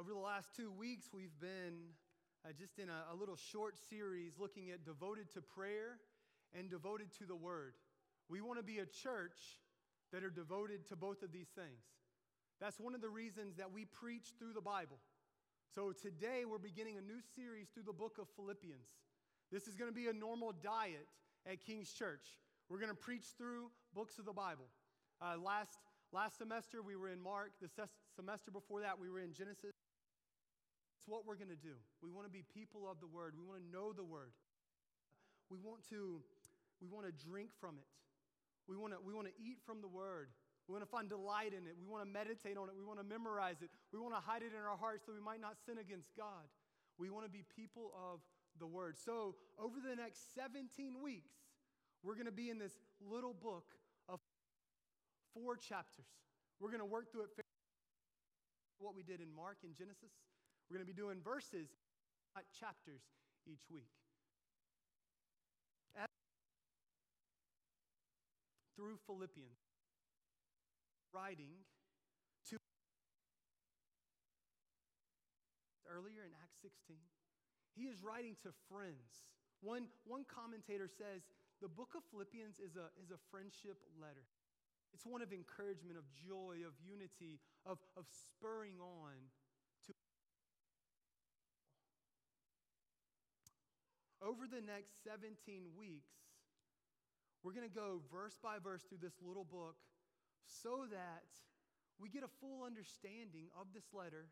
Over the last two weeks, we've been uh, just in a, a little short series looking at devoted to prayer and devoted to the word. We want to be a church that are devoted to both of these things. That's one of the reasons that we preach through the Bible. So today we're beginning a new series through the book of Philippians. This is going to be a normal diet at King's Church. We're going to preach through books of the Bible. Uh, last, last semester we were in Mark. The semester before that we were in Genesis. It's what we're going to do. We want to be people of the Word. We want to know the Word. We want to, we want to drink from it. We want to, we want to eat from the Word. We want to find delight in it. We want to meditate on it. We want to memorize it. We want to hide it in our hearts so we might not sin against God. We want to be people of the Word. So, over the next 17 weeks, we're going to be in this little book of four chapters. We're going to work through it what we did in Mark and Genesis. We're going to be doing verses, not chapters, each week. As through Philippians, writing to earlier in Acts 16. He is writing to friends. One, one commentator says the book of Philippians is a, is a friendship letter. It's one of encouragement, of joy, of unity, of, of spurring on to. Over the next 17 weeks, we're going to go verse by verse through this little book so that we get a full understanding of this letter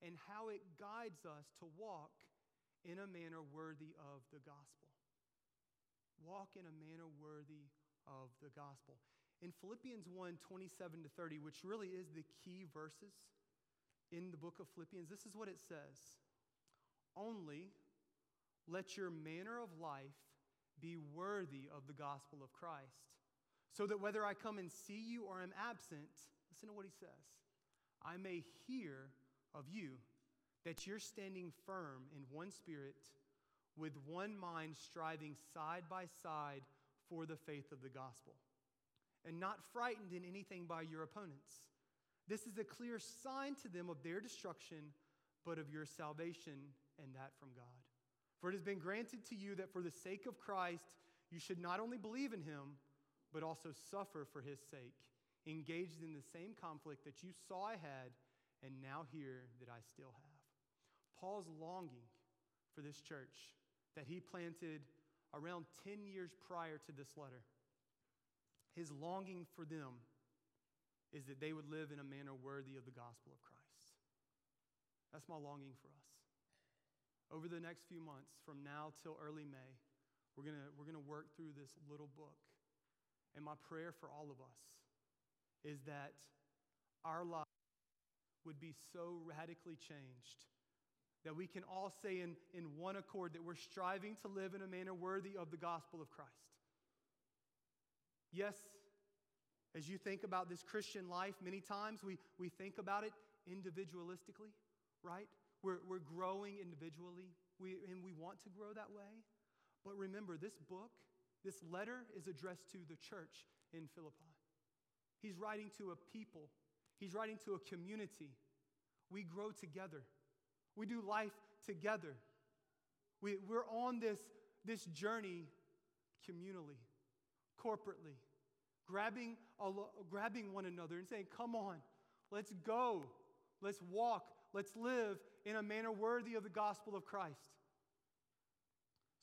and how it guides us to walk in a manner worthy of the gospel. Walk in a manner worthy of the gospel. In Philippians 1 27 to 30, which really is the key verses in the book of Philippians, this is what it says Only let your manner of life be worthy of the gospel of Christ so that whether I come and see you or am absent, listen to what he says I may hear of you that you're standing firm in one spirit, with one mind, striving side by side for the faith of the gospel, and not frightened in anything by your opponents. This is a clear sign to them of their destruction, but of your salvation, and that from God. For it has been granted to you that for the sake of Christ, you should not only believe in him, but also suffer for his sake, engaged in the same conflict that you saw I had and now hear that I still have. Paul's longing for this church that he planted around 10 years prior to this letter, his longing for them is that they would live in a manner worthy of the gospel of Christ. That's my longing for us. Over the next few months, from now till early May, we're going we're to work through this little book and my prayer for all of us is that our lives would be so radically changed that we can all say in, in one accord that we're striving to live in a manner worthy of the gospel of Christ. Yes, as you think about this Christian life, many times we, we think about it individualistically, right? We're, we're growing individually, we, and we want to grow that way. But remember, this book this letter is addressed to the church in Philippi. He's writing to a people, he's writing to a community. We grow together, we do life together. We, we're on this, this journey communally, corporately, grabbing, grabbing one another and saying, Come on, let's go, let's walk, let's live in a manner worthy of the gospel of Christ.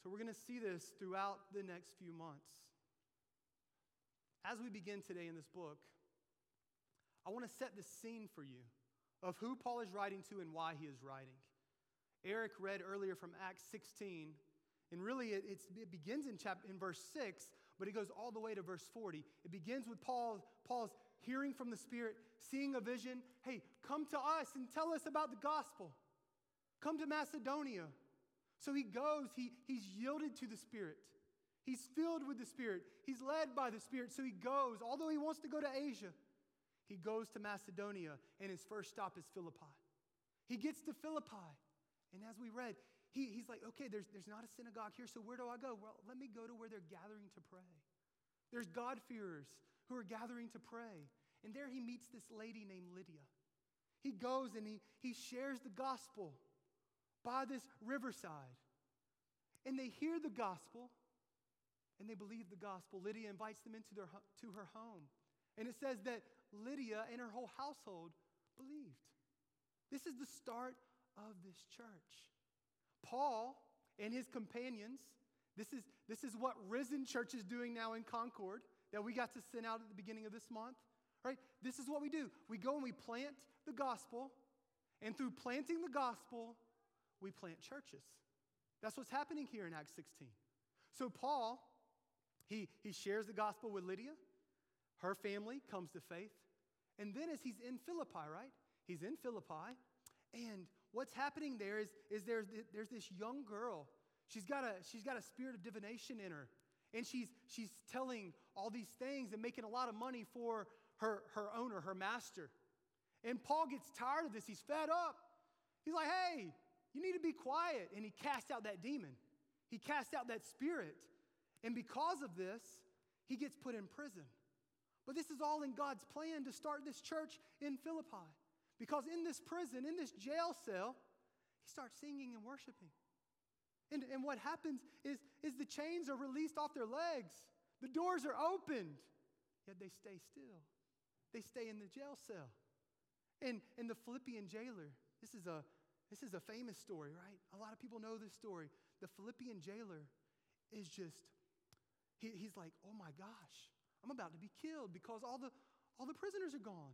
So we're going to see this throughout the next few months. As we begin today in this book, I want to set the scene for you of who Paul is writing to and why he is writing. Eric read earlier from Acts 16, and really it, it begins in, chapter, in verse 6, but it goes all the way to verse 40. It begins with Paul, Paul's hearing from the Spirit, seeing a vision. Hey, come to us and tell us about the gospel. Come to Macedonia. So he goes, he, he's yielded to the Spirit. He's filled with the Spirit. He's led by the Spirit. So he goes, although he wants to go to Asia, he goes to Macedonia, and his first stop is Philippi. He gets to Philippi, and as we read, he, he's like, okay, there's, there's not a synagogue here, so where do I go? Well, let me go to where they're gathering to pray. There's God-fearers who are gathering to pray. And there he meets this lady named Lydia. he goes and he, he shares the gospel by this riverside. And they hear the gospel and they believe the gospel. Lydia invites them into their, to her home. And it says that Lydia and her whole household believed. This is the start of this church. Paul and his companions, this is, this is what Risen Church is doing now in Concord that we got to send out at the beginning of this month. Right? This is what we do. We go and we plant the gospel, and through planting the gospel, we plant churches. That's what's happening here in Acts 16. So Paul, he, he shares the gospel with Lydia. Her family comes to faith. And then as he's in Philippi, right? He's in Philippi, and what's happening there is, is there's, there's this young girl. She's got, a, she's got a spirit of divination in her. And she's, she's telling all these things and making a lot of money for her, her owner, her master. And Paul gets tired of this. He's fed up. He's like, hey, you need to be quiet. And he casts out that demon, he casts out that spirit. And because of this, he gets put in prison. But this is all in God's plan to start this church in Philippi. Because in this prison, in this jail cell, he starts singing and worshiping. And, and what happens is, is the chains are released off their legs, the doors are opened, yet they stay still. They stay in the jail cell. And, and the Philippian jailer, this is, a, this is a famous story, right? A lot of people know this story. The Philippian jailer is just, he, he's like, oh my gosh, I'm about to be killed because all the, all the prisoners are gone.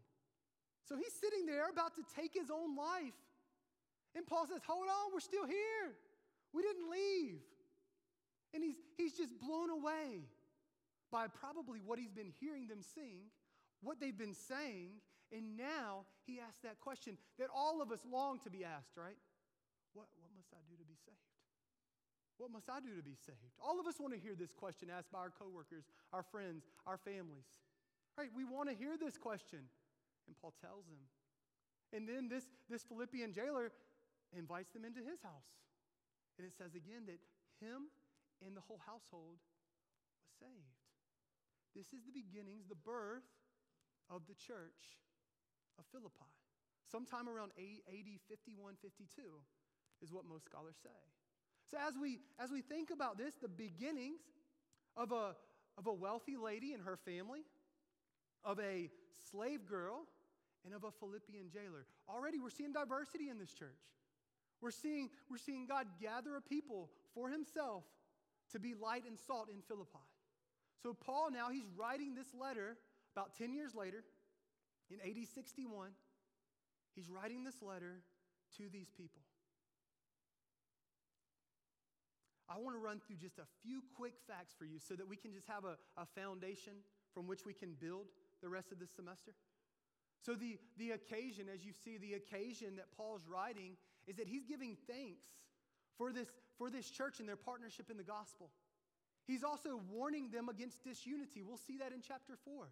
So he's sitting there about to take his own life. And Paul says, hold on, we're still here. We didn't leave. And he's, he's just blown away by probably what he's been hearing them sing, what they've been saying, and now he asks that question that all of us long to be asked, right? What, what must I do to be saved? What must I do to be saved? All of us want to hear this question asked by our coworkers, our friends, our families. Right? We want to hear this question. And Paul tells them. And then this, this Philippian jailer invites them into his house. And it says again that him and the whole household was saved. This is the beginnings, the birth of the church of Philippi. Sometime around AD 51, 52 is what most scholars say. So as we, as we think about this, the beginnings of a, of a wealthy lady and her family, of a slave girl, and of a Philippian jailer. Already we're seeing diversity in this church. We're seeing, we're seeing God gather a people for himself to be light and salt in Philippi. So Paul now, he's writing this letter about 10 years later in AD 61, he's writing this letter to these people. I want to run through just a few quick facts for you so that we can just have a, a foundation from which we can build the rest of this semester. So, the, the occasion, as you see, the occasion that Paul's writing is that he's giving thanks for this, for this church and their partnership in the gospel. He's also warning them against disunity. We'll see that in chapter 4.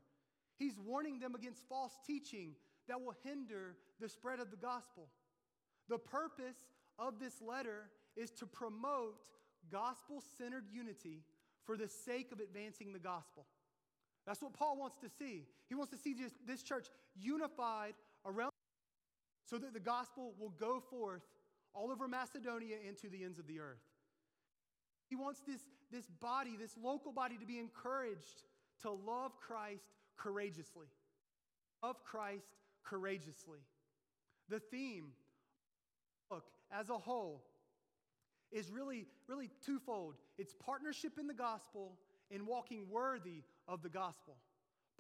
He's warning them against false teaching that will hinder the spread of the gospel. The purpose of this letter is to promote gospel centered unity for the sake of advancing the gospel. That's what Paul wants to see. He wants to see this, this church unified around so that the gospel will go forth all over Macedonia and to the ends of the earth. He wants this, this body, this local body, to be encouraged to love Christ courageously. Of Christ courageously. The theme, look, as a whole, is really, really twofold it's partnership in the gospel and walking worthy of the gospel.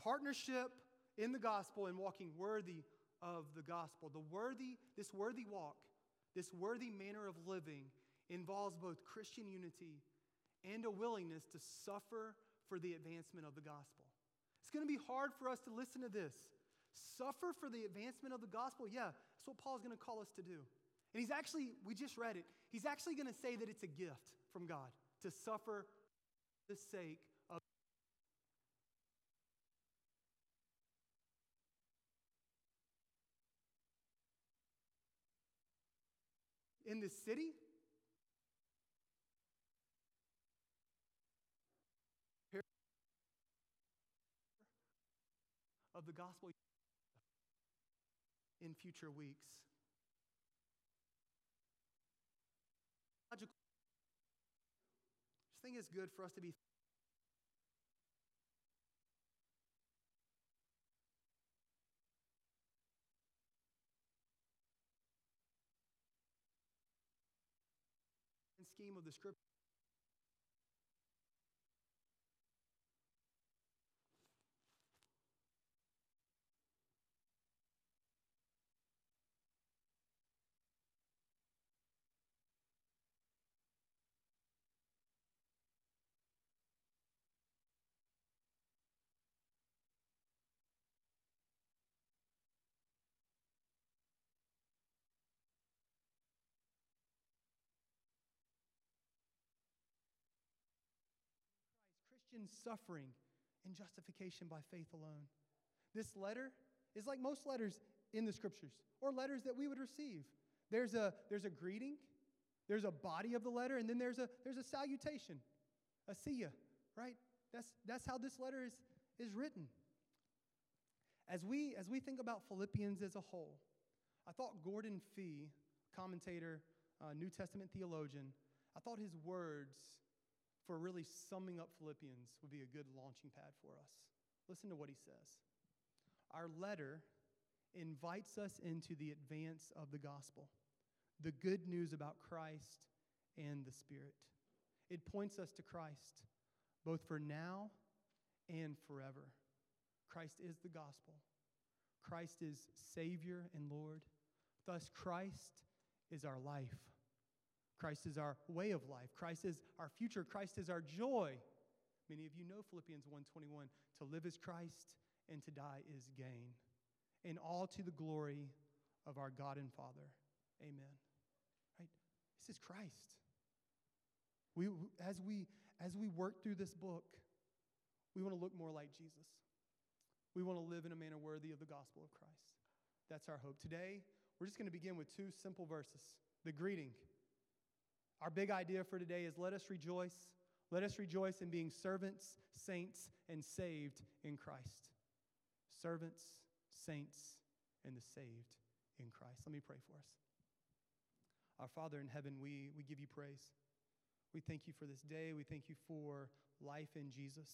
Partnership in the gospel and walking worthy of the gospel. The worthy, this worthy walk, this worthy manner of living involves both Christian unity and a willingness to suffer for the advancement of the gospel. It's going to be hard for us to listen to this. Suffer for the advancement of the gospel? Yeah, that's what Paul's going to call us to do. And he's actually, we just read it, he's actually going to say that it's a gift from God to suffer for the sake of. In this city, the gospel. in future weeks. Just think it's good for us to be scheme of the scripture. Christian suffering and justification by faith alone. This letter is like most letters in the scriptures or letters that we would receive. There's a, there's a greeting, there's a body of the letter, and then there's a, there's a salutation, a see ya, right? That's, that's how this letter is, is written. As we, as we think about Philippians as a whole, I thought Gordon Fee, commentator, uh, New Testament theologian, I thought his words for really summing up Philippians would be a good launching pad for us. Listen to what he says. Our letter invites us into the advance of the gospel, the good news about Christ and the Spirit. It points us to Christ, both for now and forever. Christ is the gospel. Christ is Savior and Lord. Thus, Christ is our life. Christ is our way of life. Christ is our future. Christ is our joy. Many of you know Philippians 1:21, to live is Christ and to die is gain. And all to the glory of our God and Father. Amen. Right? This is Christ. We as we as we work through this book, we want to look more like Jesus. We want to live in a manner worthy of the gospel of Christ. That's our hope. Today, we're just going to begin with two simple verses. The greeting our big idea for today is let us rejoice. Let us rejoice in being servants, saints, and saved in Christ. Servants, saints, and the saved in Christ. Let me pray for us. Our Father in heaven, we, we give you praise. We thank you for this day. We thank you for life in Jesus.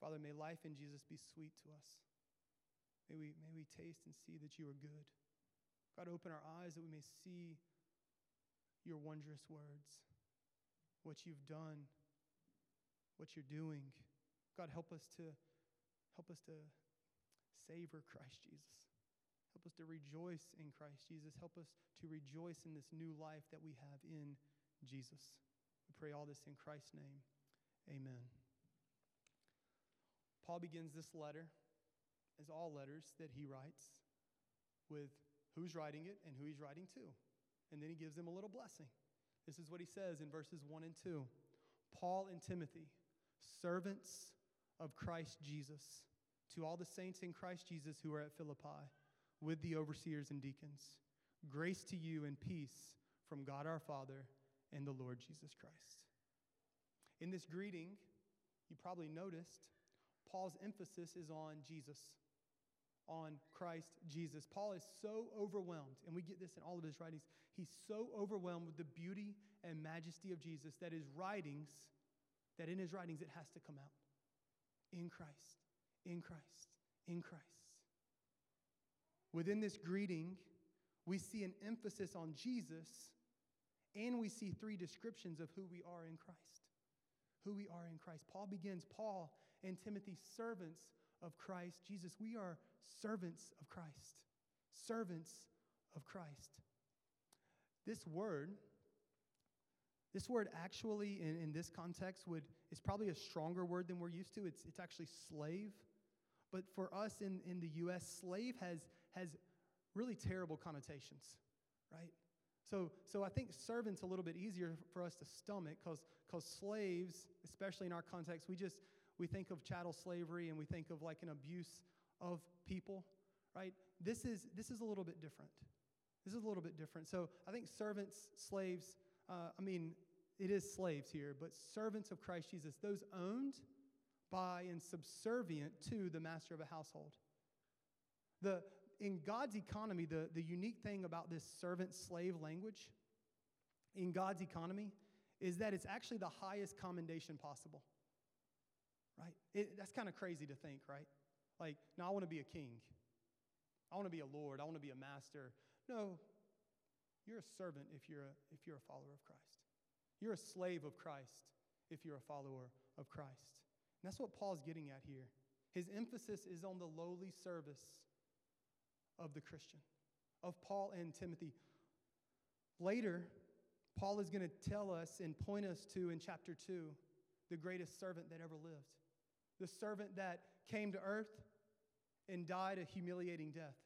Father, may life in Jesus be sweet to us. May we, may we taste and see that you are good. God, open our eyes that we may see your wondrous words, what you've done, what you're doing. God, help us to help us to savor Christ Jesus. Help us to rejoice in Christ Jesus. Help us to rejoice in this new life that we have in Jesus. We pray all this in Christ's name. Amen. Paul begins this letter, as all letters that he writes, with who's writing it and who he's writing to and then he gives them a little blessing. This is what he says in verses 1 and 2 Paul and Timothy, servants of Christ Jesus, to all the saints in Christ Jesus who are at Philippi, with the overseers and deacons, grace to you and peace from God our Father and the Lord Jesus Christ. In this greeting, you probably noticed Paul's emphasis is on Jesus on Christ Jesus. Paul is so overwhelmed, and we get this in all of his writings. He's so overwhelmed with the beauty and majesty of Jesus that his writings, that in his writings, it has to come out. In Christ, in Christ, in Christ. Within this greeting, we see an emphasis on Jesus, and we see three descriptions of who we are in Christ. Who we are in Christ. Paul begins, Paul and Timothy, servants of Christ Jesus. We are servants of Christ. Servants of Christ. This word, this word actually in, in this context would is probably a stronger word than we're used to. It's, it's actually slave. But for us in, in the US, slave has, has really terrible connotations, right? So, so I think servant's a little bit easier for us to stomach because slaves, especially in our context, we just we think of chattel slavery and we think of like an abuse of people, right? This is, this is a little bit different. This is a little bit different. So I think servants, slaves, uh, I mean, it is slaves here, but servants of Christ Jesus, those owned by and subservient to the master of a household. The, in God's economy, the, the unique thing about this servant slave language in God's economy is that it's actually the highest commendation possible. Right? It, that's kind of crazy to think, right? Like, no, I want to be a king. I want to be a lord. I want to be a master. No, you're a servant if you're a, if you're a follower of Christ. You're a slave of Christ if you're a follower of Christ. And that's what Paul's getting at here. His emphasis is on the lowly service of the Christian, of Paul and Timothy. Later, Paul is going to tell us and point us to in chapter 2 the greatest servant that ever lived. The servant that came to earth and died a humiliating death.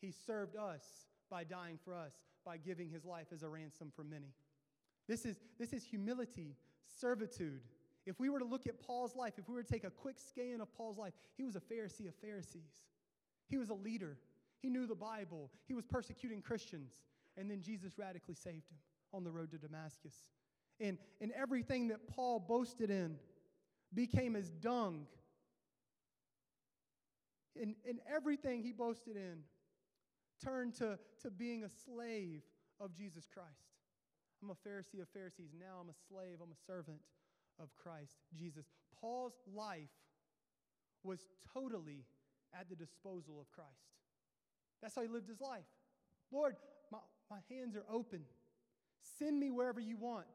He served us by dying for us, by giving his life as a ransom for many. This is, this is humility, servitude. If we were to look at Paul's life, if we were to take a quick scan of Paul's life, he was a Pharisee of Pharisees. He was a leader. He knew the Bible. He was persecuting Christians. And then Jesus radically saved him on the road to Damascus. And, and everything that Paul boasted in became as dung. And, and everything he boasted in turned to, to being a slave of Jesus Christ. I'm a Pharisee of Pharisees. Now I'm a slave, I'm a servant of Christ Jesus. Paul's life was totally at the disposal of Christ. That's how he lived his life. Lord, my, my hands are open. Send me wherever you want.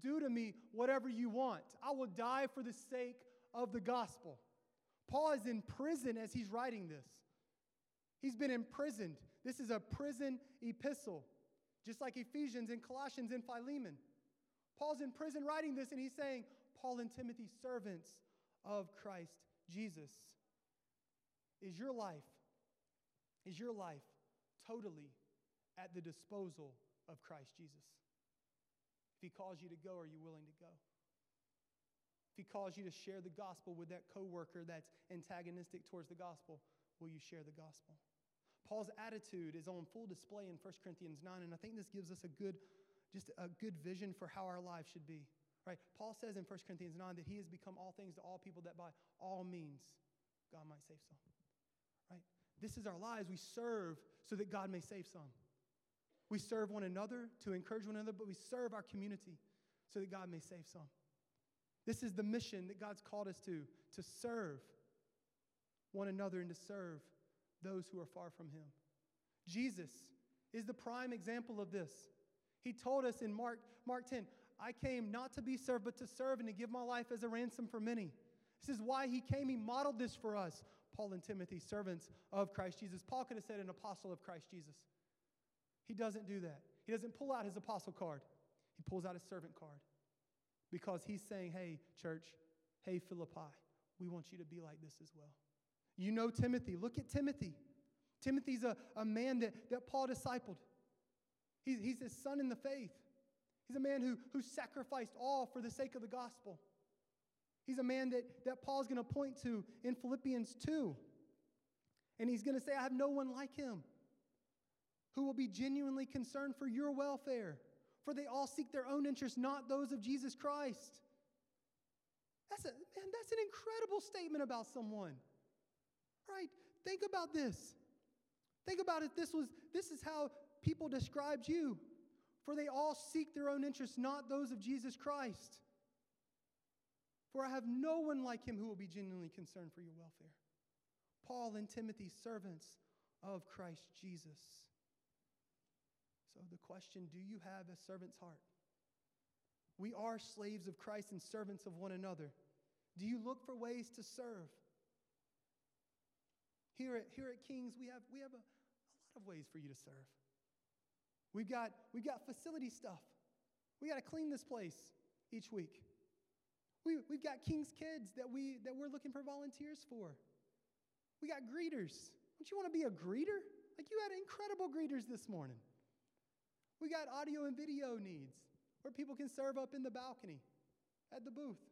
Do to me whatever you want. I will die for the sake of the gospel. Paul is in prison as he's writing this. He's been imprisoned. This is a prison epistle, just like Ephesians and Colossians and Philemon. Paul's in prison writing this, and he's saying, Paul and Timothy, servants of Christ Jesus. Is your life, is your life totally at the disposal of Christ Jesus? If he calls you to go, are you willing to go? If he calls you to share the gospel with that coworker that's antagonistic towards the gospel, will you share the gospel? Paul's attitude is on full display in 1 Corinthians 9, and I think this gives us a good, just a good vision for how our lives should be. Right? Paul says in 1 Corinthians 9 that he has become all things to all people that by all means God might save some. Right? This is our lives. We serve so that God may save some. We serve one another to encourage one another, but we serve our community so that God may save some. This is the mission that God's called us to to serve one another and to serve those who are far from Him. Jesus is the prime example of this. He told us in Mark, Mark 10, I came not to be served, but to serve and to give my life as a ransom for many. This is why he came. He modeled this for us. Paul and Timothy, servants of Christ Jesus. Paul could have said an apostle of Christ Jesus. He doesn't do that. He doesn't pull out his apostle card, he pulls out his servant card because he's saying, hey, church, hey, Philippi, we want you to be like this as well. You know Timothy. Look at Timothy. Timothy's a, a man that, that Paul discipled. He's, he's his son in the faith. He's a man who, who sacrificed all for the sake of the gospel. He's a man that, that Paul's going to point to in Philippians 2. And he's going to say, I have no one like him who will be genuinely concerned for your welfare, for they all seek their own interests, not those of Jesus Christ. That's, a, man, that's an incredible statement about someone. Right? Think about this. Think about it. This was this is how people described you. For they all seek their own interests, not those of Jesus Christ. For I have no one like him who will be genuinely concerned for your welfare. Paul and Timothy, servants of Christ Jesus. So, the question do you have a servant's heart? We are slaves of Christ and servants of one another. Do you look for ways to serve? Here at, here at Kings, we have, we have a, a lot of ways for you to serve. We've got, we've got facility stuff. We got to clean this place each week. We, we've got King's Kids that, we, that we're looking for volunteers for. We got greeters. Don't you want to be a greeter? Like you had incredible greeters this morning. We got audio and video needs where people can serve up in the balcony, at the booth.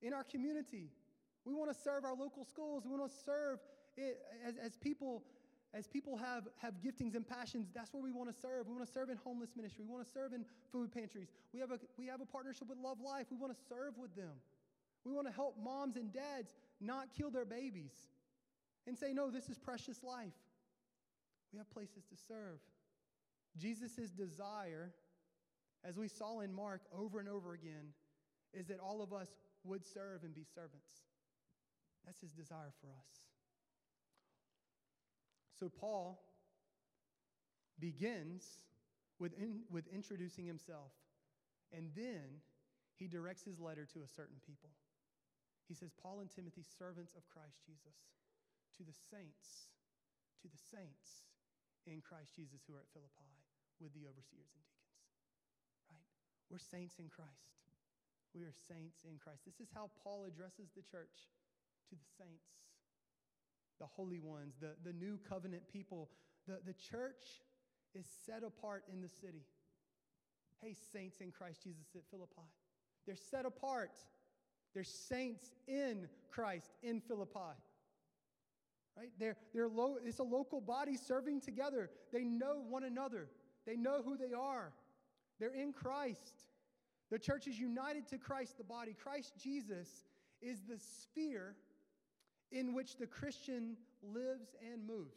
In our community, we want to serve our local schools. We want to serve as, as people as people have, have giftings and passions, that's where we want to serve. We want to serve in homeless ministry. We want to serve in food pantries. We have a, we have a partnership with Love Life. We want to serve with them. We want to help moms and dads not kill their babies. and say, No, this is precious life. We have places to serve. Jesus' desire, as we saw in Mark over and over again, is that all of us would serve and be servants. That's his desire for us. So, Paul begins with, in, with introducing himself, and then he directs his letter to a certain people. He says, Paul and Timothy, servants of Christ Jesus, to the saints, to the saints in Christ Jesus who are at Philippi with the overseers and deacons. Right? We're saints in Christ. We are saints in Christ. This is how Paul addresses the church to the saints, the holy ones, the, the new covenant people. The, the church is set apart in the city. Hey, saints in Christ Jesus at Philippi. They're set apart. They're saints in Christ in Philippi. Right? They're, they're low, it's a local body serving together. They know one another, they know who they are. They're in Christ. The church is united to Christ, the body. Christ Jesus is the sphere in which the Christian lives and moves.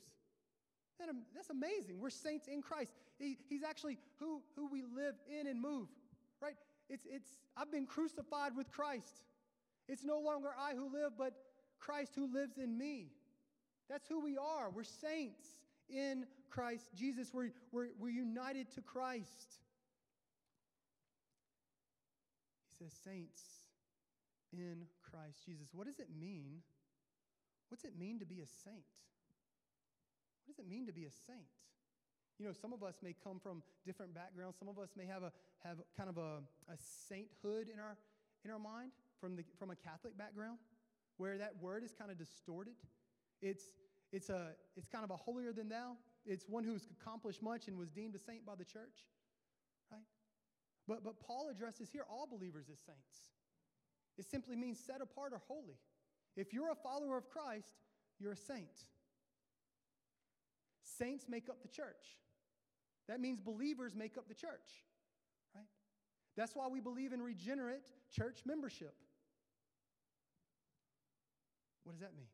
That's amazing. We're saints in Christ. He, he's actually who, who we live in and move, right? It's, it's, I've been crucified with Christ. It's no longer I who live, but Christ who lives in me. That's who we are. We're saints in Christ Jesus. We're, we're, we're united to Christ. He says, saints in Christ Jesus. What does it mean? What's it mean to be a saint? What does it mean to be a saint? You know, some of us may come from different backgrounds. Some of us may have a have kind of a, a sainthood in our in our mind from the from a Catholic background, where that word is kind of distorted. It's it's a it's kind of a holier than thou. It's one who's accomplished much and was deemed a saint by the church. Right? But but Paul addresses here all believers as saints. It simply means set apart or holy. If you're a follower of Christ, you're a saint. Saints make up the church. That means believers make up the church, right? That's why we believe in regenerate church membership. What does that mean?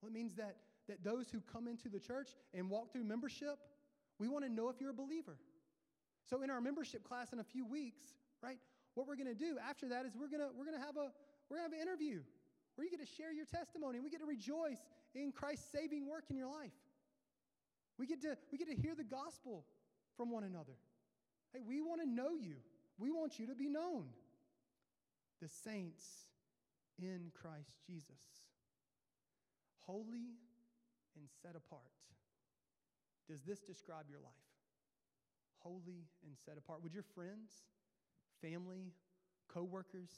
Well, it means that, that those who come into the church and walk through membership, we want to know if you're a believer. So in our membership class in a few weeks, right, what we're going to do after that is we're going to we're going to have a we're going to have an interview where you get to share your testimony we get to rejoice in Christ's saving work in your life. We get to, we get to hear the gospel from one another. Hey, we want to know you. We want you to be known. The saints in Christ Jesus. Holy and set apart. Does this describe your life? Holy and set apart. Would your friends, family, co-workers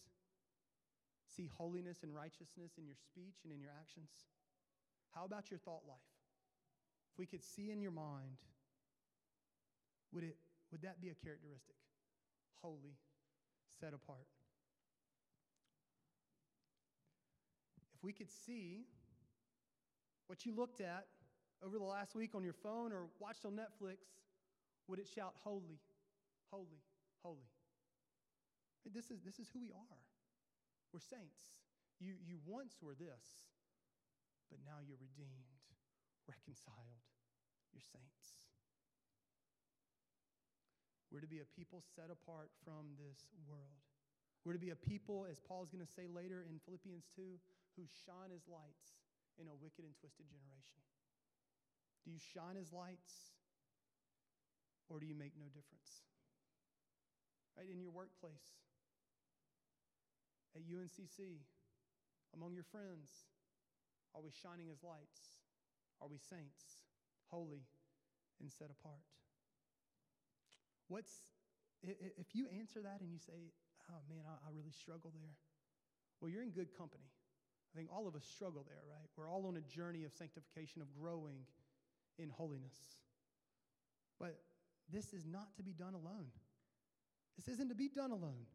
see holiness and righteousness in your speech and in your actions? How about your thought life? If we could see in your mind, would, it, would that be a characteristic? Holy, set apart. If we could see what you looked at over the last week on your phone or watched on Netflix, would it shout, Holy, holy, holy? This is, this is who we are. We're saints. You, you once were this, but now you're redeemed reconciled. You're saints. We're to be a people set apart from this world. We're to be a people, as Paul's going to say later in Philippians 2, who shine as lights in a wicked and twisted generation. Do you shine as lights or do you make no difference? Right? In your workplace, at UNCC, among your friends, are we shining as lights? Are we saints, holy, and set apart? What's, if you answer that and you say, oh man, I, really struggle there, well, you're in good company. I think all of us struggle there, right? We're all on a journey of sanctification, of growing in holiness. But this is not to be done alone. This isn't to be done alone.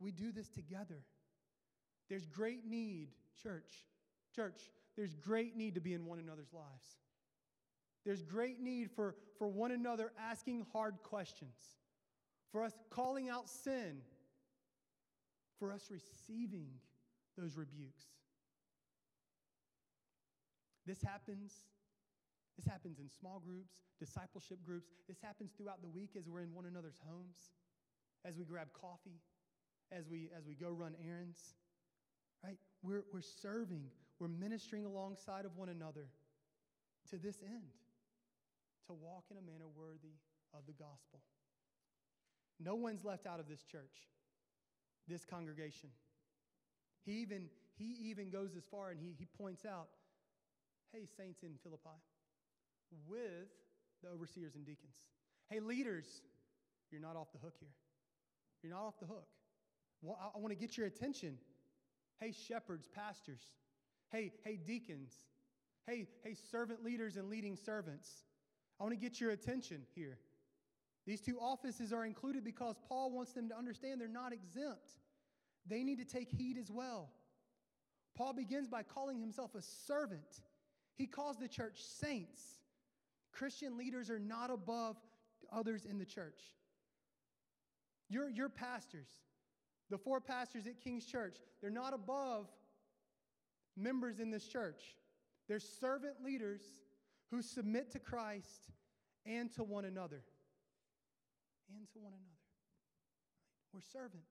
We do this together. There's great need, church. Church, there's great need to be in one another's lives. There's great need for, for one another asking hard questions, for us calling out sin, for us receiving those rebukes. This happens. This happens in small groups, discipleship groups. This happens throughout the week as we're in one another's homes, as we grab coffee, as we, as we go run errands. Right? We're, we're serving, we're ministering alongside of one another to this end to walk in a manner worthy of the gospel. No one's left out of this church, this congregation. He even, he even goes as far and he, he points out hey, saints in Philippi, with the overseers and deacons. Hey, leaders, you're not off the hook here. You're not off the hook. Well, I, I want to get your attention. Hey, shepherds, pastors. Hey, hey, deacons. Hey, hey, servant leaders and leading servants. I want to get your attention here. These two offices are included because Paul wants them to understand they're not exempt. They need to take heed as well. Paul begins by calling himself a servant. He calls the church saints. Christian leaders are not above others in the church. Your, your pastors, the four pastors at King's Church, they're not above members in this church. They're servant leaders who submit to Christ and to one another. And to one another. We're servants.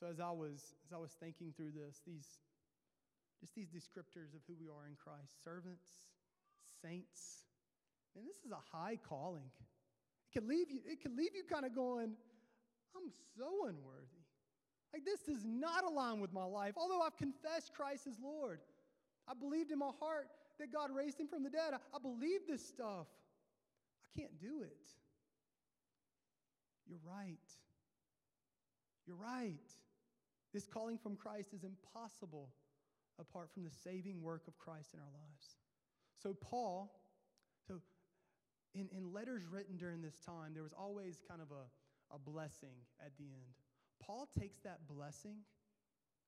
So as I was as I was thinking through this, these just these descriptors of who we are in Christ, servants, saints. And this is a high calling. It could leave you, it could leave you kind of going, I'm so unworthy. Like this does not align with my life. Although I've confessed Christ as Lord. I believed in my heart that God raised him from the dead. I, I believe this stuff. I can't do it. You're right. You're right. This calling from Christ is impossible apart from the saving work of Christ in our lives. So, Paul, so in, in letters written during this time, there was always kind of a, a blessing at the end. Paul takes that blessing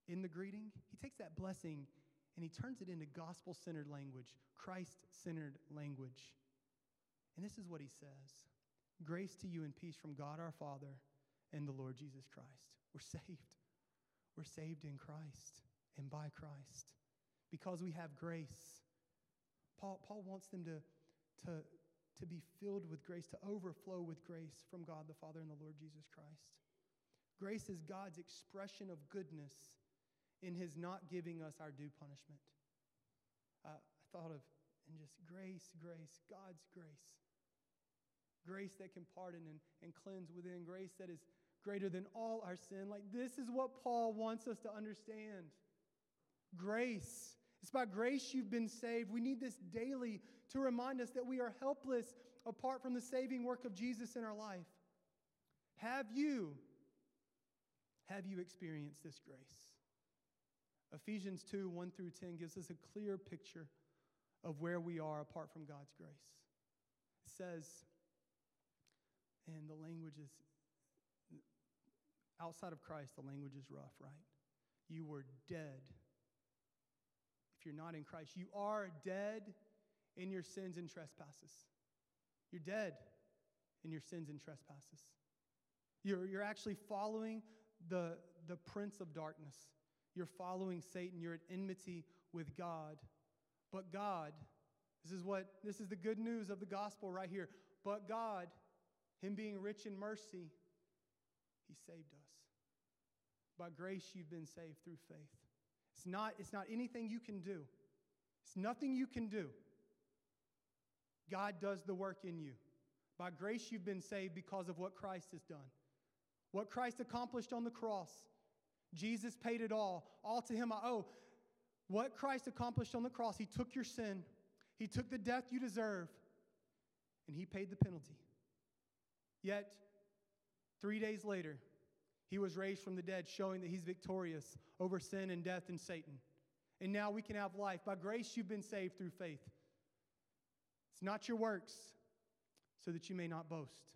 in the greeting, he takes that blessing and he turns it into gospel centered language, Christ centered language. And this is what he says Grace to you and peace from God our Father and the Lord Jesus Christ. We're saved. We're saved in Christ and by Christ because we have grace. Paul, Paul wants them to, to, to be filled with grace, to overflow with grace from God the Father and the Lord Jesus Christ. Grace is God's expression of goodness in his not giving us our due punishment. Uh, I thought of, and just grace, grace, God's grace. Grace that can pardon and, and cleanse within, grace that is greater than all our sin. Like, this is what Paul wants us to understand. Grace. It's by grace you've been saved. We need this daily to remind us that we are helpless apart from the saving work of Jesus in our life. Have you, have you experienced this grace? Ephesians 2 1 through 10 gives us a clear picture of where we are apart from God's grace. It says, and the language is outside of Christ, the language is rough, right? You were dead. You're not in Christ, you are dead in your sins and trespasses. You're dead in your sins and trespasses. You're, you're actually following the, the prince of darkness. You're following Satan. You're at enmity with God. But God, this is what this is the good news of the gospel right here. But God, him being rich in mercy, he saved us. By grace you've been saved through faith. It's not, it's not anything you can do. It's nothing you can do. God does the work in you. By grace you've been saved because of what Christ has done. What Christ accomplished on the cross. Jesus paid it all. All to him I owe. What Christ accomplished on the cross, he took your sin, he took the death you deserve, and he paid the penalty. Yet, three days later, he was raised from the dead, showing that he's victorious over sin and death and Satan. And now we can have life. By grace, you've been saved through faith. It's not your works, so that you may not boast.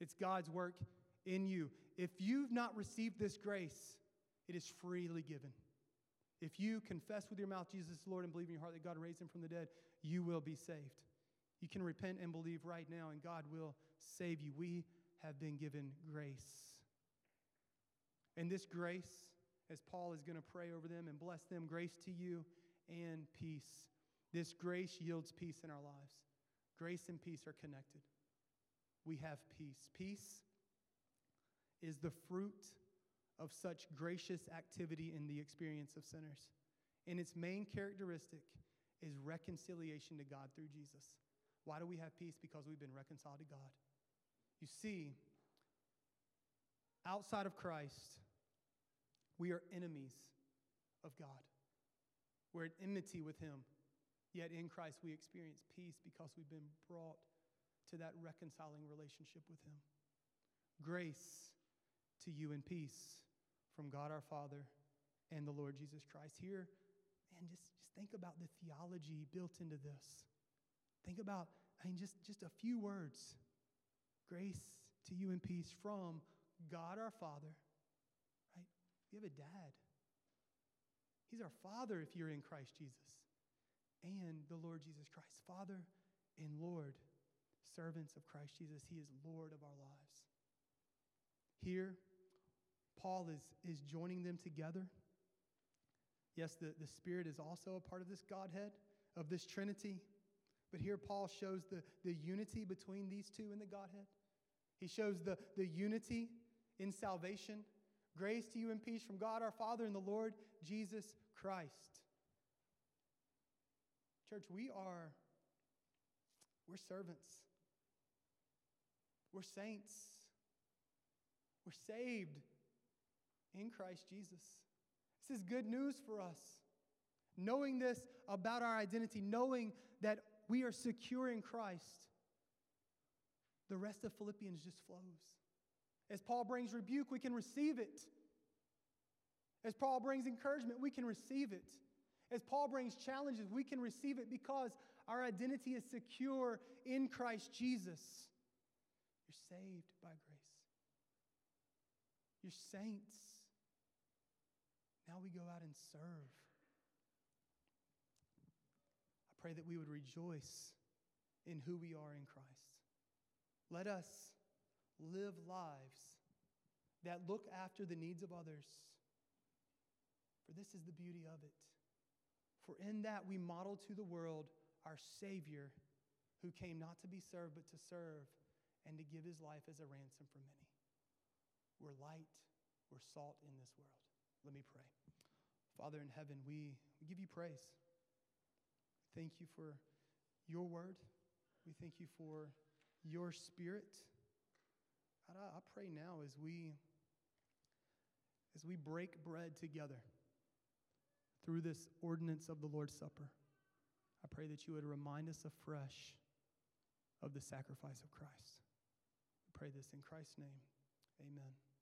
It's God's work in you. If you've not received this grace, it is freely given. If you confess with your mouth Jesus is Lord and believe in your heart that God raised him from the dead, you will be saved. You can repent and believe right now, and God will save you. We have been given grace. And this grace as Paul is going to pray over them and bless them. Grace to you and peace. This grace yields peace in our lives. Grace and peace are connected. We have peace. Peace is the fruit of such gracious activity in the experience of sinners. And its main characteristic is reconciliation to God through Jesus. Why do we have peace? Because we've been reconciled to God. You see, outside of Christ, we are enemies of God. We're at enmity with Him. Yet in Christ, we experience peace because we've been brought to that reconciling relationship with Him. Grace to you and peace from God our Father and the Lord Jesus Christ. Here, man, just, just think about the theology built into this. Think about, I mean, just, just a few words. Grace to you and peace from God our Father? You have a dad. He's our Father if you're in Christ Jesus, and the Lord Jesus Christ. Father and Lord, servants of Christ Jesus. He is Lord of our lives. Here, Paul is, is joining them together. Yes, the, the Spirit is also a part of this Godhead, of this Trinity. But here Paul shows the, the unity between these two in the Godhead. He shows the, the unity in salvation. Grace to you and peace from God our Father and the Lord Jesus Christ. Church, we are, we're servants. We're saints. We're saved in Christ Jesus. This is good news for us. Knowing this about our identity, knowing that we are secure in Christ, the rest of Philippians just flows. As Paul brings rebuke, we can receive it. As Paul brings encouragement, we can receive it. As Paul brings challenges, we can receive it because our identity is secure in Christ Jesus. You're saved by grace. You're saints. Now we go out and serve. I pray that we would rejoice in who we are in Christ. Let us live lives that look after the needs of others. For this is the beauty of it. For in that we model to the world our Savior who came not to be served, but to serve and to give his life as a ransom for many. We're light, we're salt in this world. Let me pray. Father in heaven, we, give you praise. Thank you for your word. We thank you for your spirit. God, I, I pray now as we as we break bread together through this ordinance of the Lord's Supper, I pray that you would remind us afresh of the sacrifice of Christ. We pray this in Christ's name. Amen.